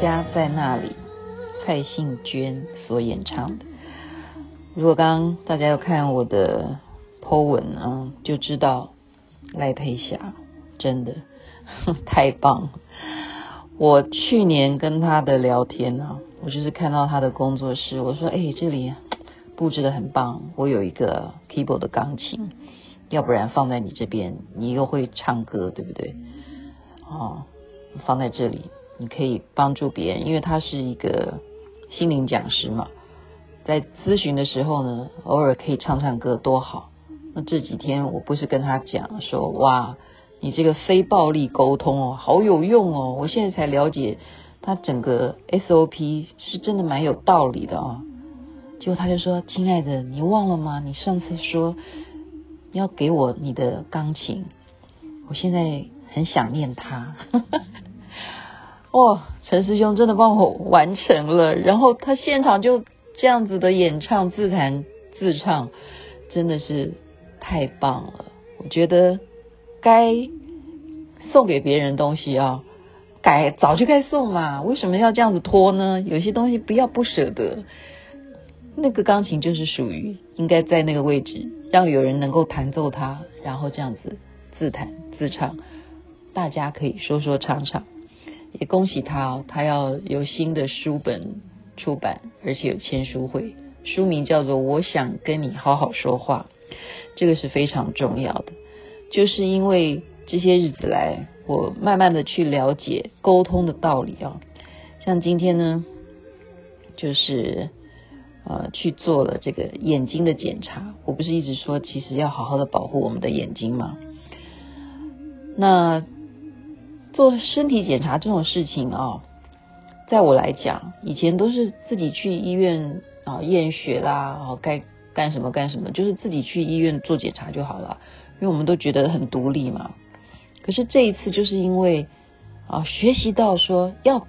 家在那里，蔡幸娟所演唱的。如果刚刚大家要看我的 po 文啊，就知道赖佩霞真的 太棒了。我去年跟他的聊天啊，我就是看到他的工作室，我说：“哎，这里布置的很棒，我有一个 keyboard 的钢琴，要不然放在你这边，你又会唱歌，对不对？哦，放在这里，你可以帮助别人，因为他是一个心灵讲师嘛。”在咨询的时候呢，偶尔可以唱唱歌，多好。那这几天我不是跟他讲说，哇，你这个非暴力沟通哦，好有用哦。我现在才了解，他整个 SOP 是真的蛮有道理的啊。结果他就说，亲爱的，你忘了吗？你上次说要给我你的钢琴，我现在很想念他。哇，陈师兄真的帮我完成了，然后他现场就。这样子的演唱、自弹自唱，真的是太棒了。我觉得该送给别人东西啊，该早就该送嘛，为什么要这样子拖呢？有些东西不要不舍得。那个钢琴就是属于应该在那个位置，让有人能够弹奏它，然后这样子自弹自唱，大家可以说说唱唱。也恭喜他哦，他要有新的书本。出版，而且有签书会，书名叫做《我想跟你好好说话》，这个是非常重要的。就是因为这些日子来，我慢慢的去了解沟通的道理啊。像今天呢，就是呃去做了这个眼睛的检查。我不是一直说，其实要好好的保护我们的眼睛吗？那做身体检查这种事情啊。在我来讲，以前都是自己去医院啊验血啦，啊该干什么干什么，就是自己去医院做检查就好了，因为我们都觉得很独立嘛。可是这一次，就是因为啊学习到说要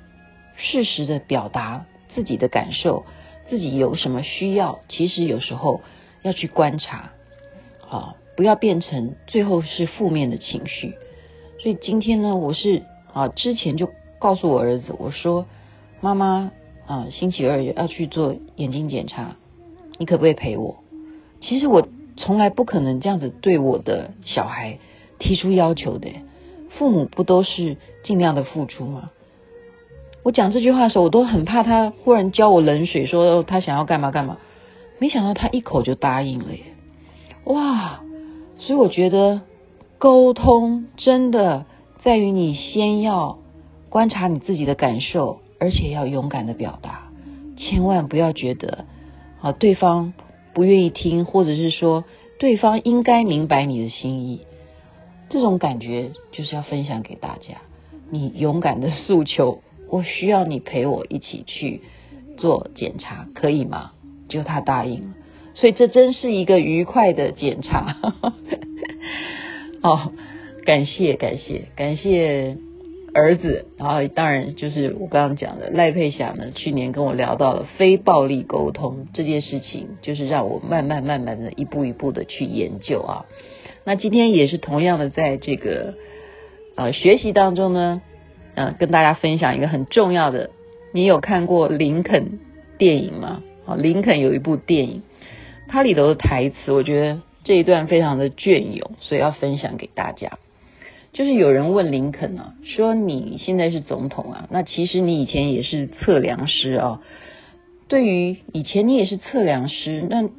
适时的表达自己的感受，自己有什么需要，其实有时候要去观察，啊不要变成最后是负面的情绪。所以今天呢，我是啊之前就告诉我儿子，我说。妈妈啊，星期二要去做眼睛检查，你可不可以陪我？其实我从来不可能这样子对我的小孩提出要求的，父母不都是尽量的付出吗？我讲这句话的时候，我都很怕他忽然浇我冷水，说他想要干嘛干嘛。没想到他一口就答应了耶！哇，所以我觉得沟通真的在于你先要观察你自己的感受。而且要勇敢的表达，千万不要觉得啊对方不愿意听，或者是说对方应该明白你的心意，这种感觉就是要分享给大家。你勇敢的诉求，我需要你陪我一起去做检查，可以吗？就他答应了，所以这真是一个愉快的检查。哦，感谢感谢感谢。儿子，然后当然就是我刚刚讲的赖佩霞呢，去年跟我聊到了非暴力沟通这件事情，就是让我慢慢慢慢的一步一步的去研究啊。那今天也是同样的在这个呃学习当中呢，嗯、跟大家分享一个很重要的，你有看过林肯电影吗？啊，林肯有一部电影，它里头的台词，我觉得这一段非常的隽永，所以要分享给大家。就是有人问林肯啊，说你现在是总统啊，那其实你以前也是测量师啊。对于以前你也是测量师，那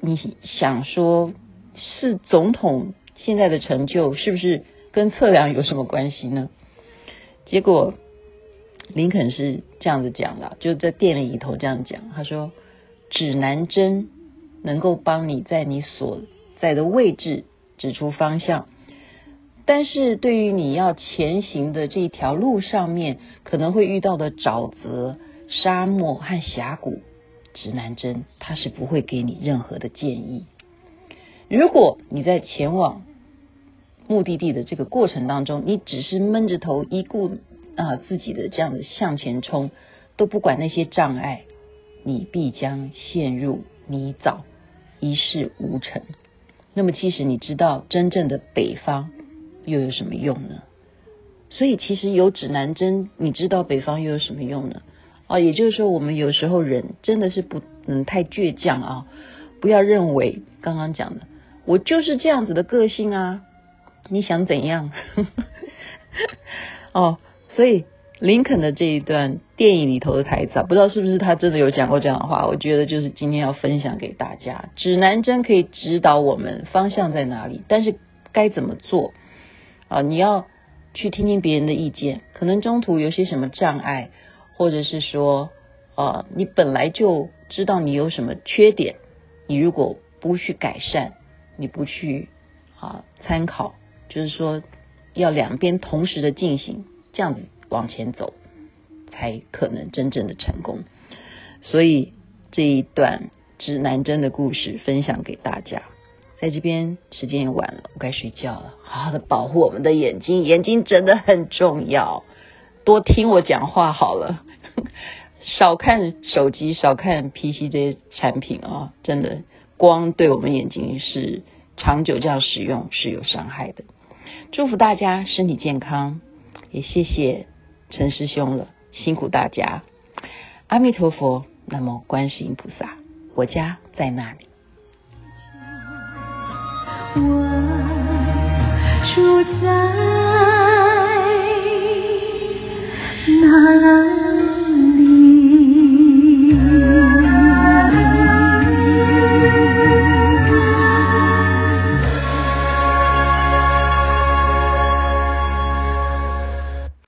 你想说，是总统现在的成就是不是跟测量有什么关系呢？结果林肯是这样子讲的，就在电影里头这样讲，他说指南针能够帮你在你所在的位置指出方向。但是对于你要前行的这条路上面可能会遇到的沼泽、沙漠和峡谷，指南针它是不会给你任何的建议。如果你在前往目的地的这个过程当中，你只是闷着头一顾啊自己的这样的向前冲，都不管那些障碍，你必将陷入泥沼，一事无成。那么其实你知道真正的北方。又有什么用呢？所以其实有指南针，你知道北方又有什么用呢？哦，也就是说，我们有时候人真的是不能太倔强啊，不要认为刚刚讲的，我就是这样子的个性啊，你想怎样？哦，所以林肯的这一段电影里头的台词啊，不知道是不是他真的有讲过这样的话？我觉得就是今天要分享给大家，指南针可以指导我们方向在哪里，但是该怎么做啊？你要。去听听别人的意见，可能中途有些什么障碍，或者是说，呃，你本来就知道你有什么缺点，你如果不去改善，你不去啊参考，就是说要两边同时的进行，这样子往前走，才可能真正的成功。所以这一段指南针的故事分享给大家。在这边时间也晚了，我该睡觉了。好好的保护我们的眼睛，眼睛真的很重要。多听我讲话好了，少看手机，少看 PC 这些产品啊，真的光对我们眼睛是长久这样使用是有伤害的。祝福大家身体健康，也谢谢陈师兄了，辛苦大家。阿弥陀佛，那么观世音菩萨，我家在那里。我住在哪里？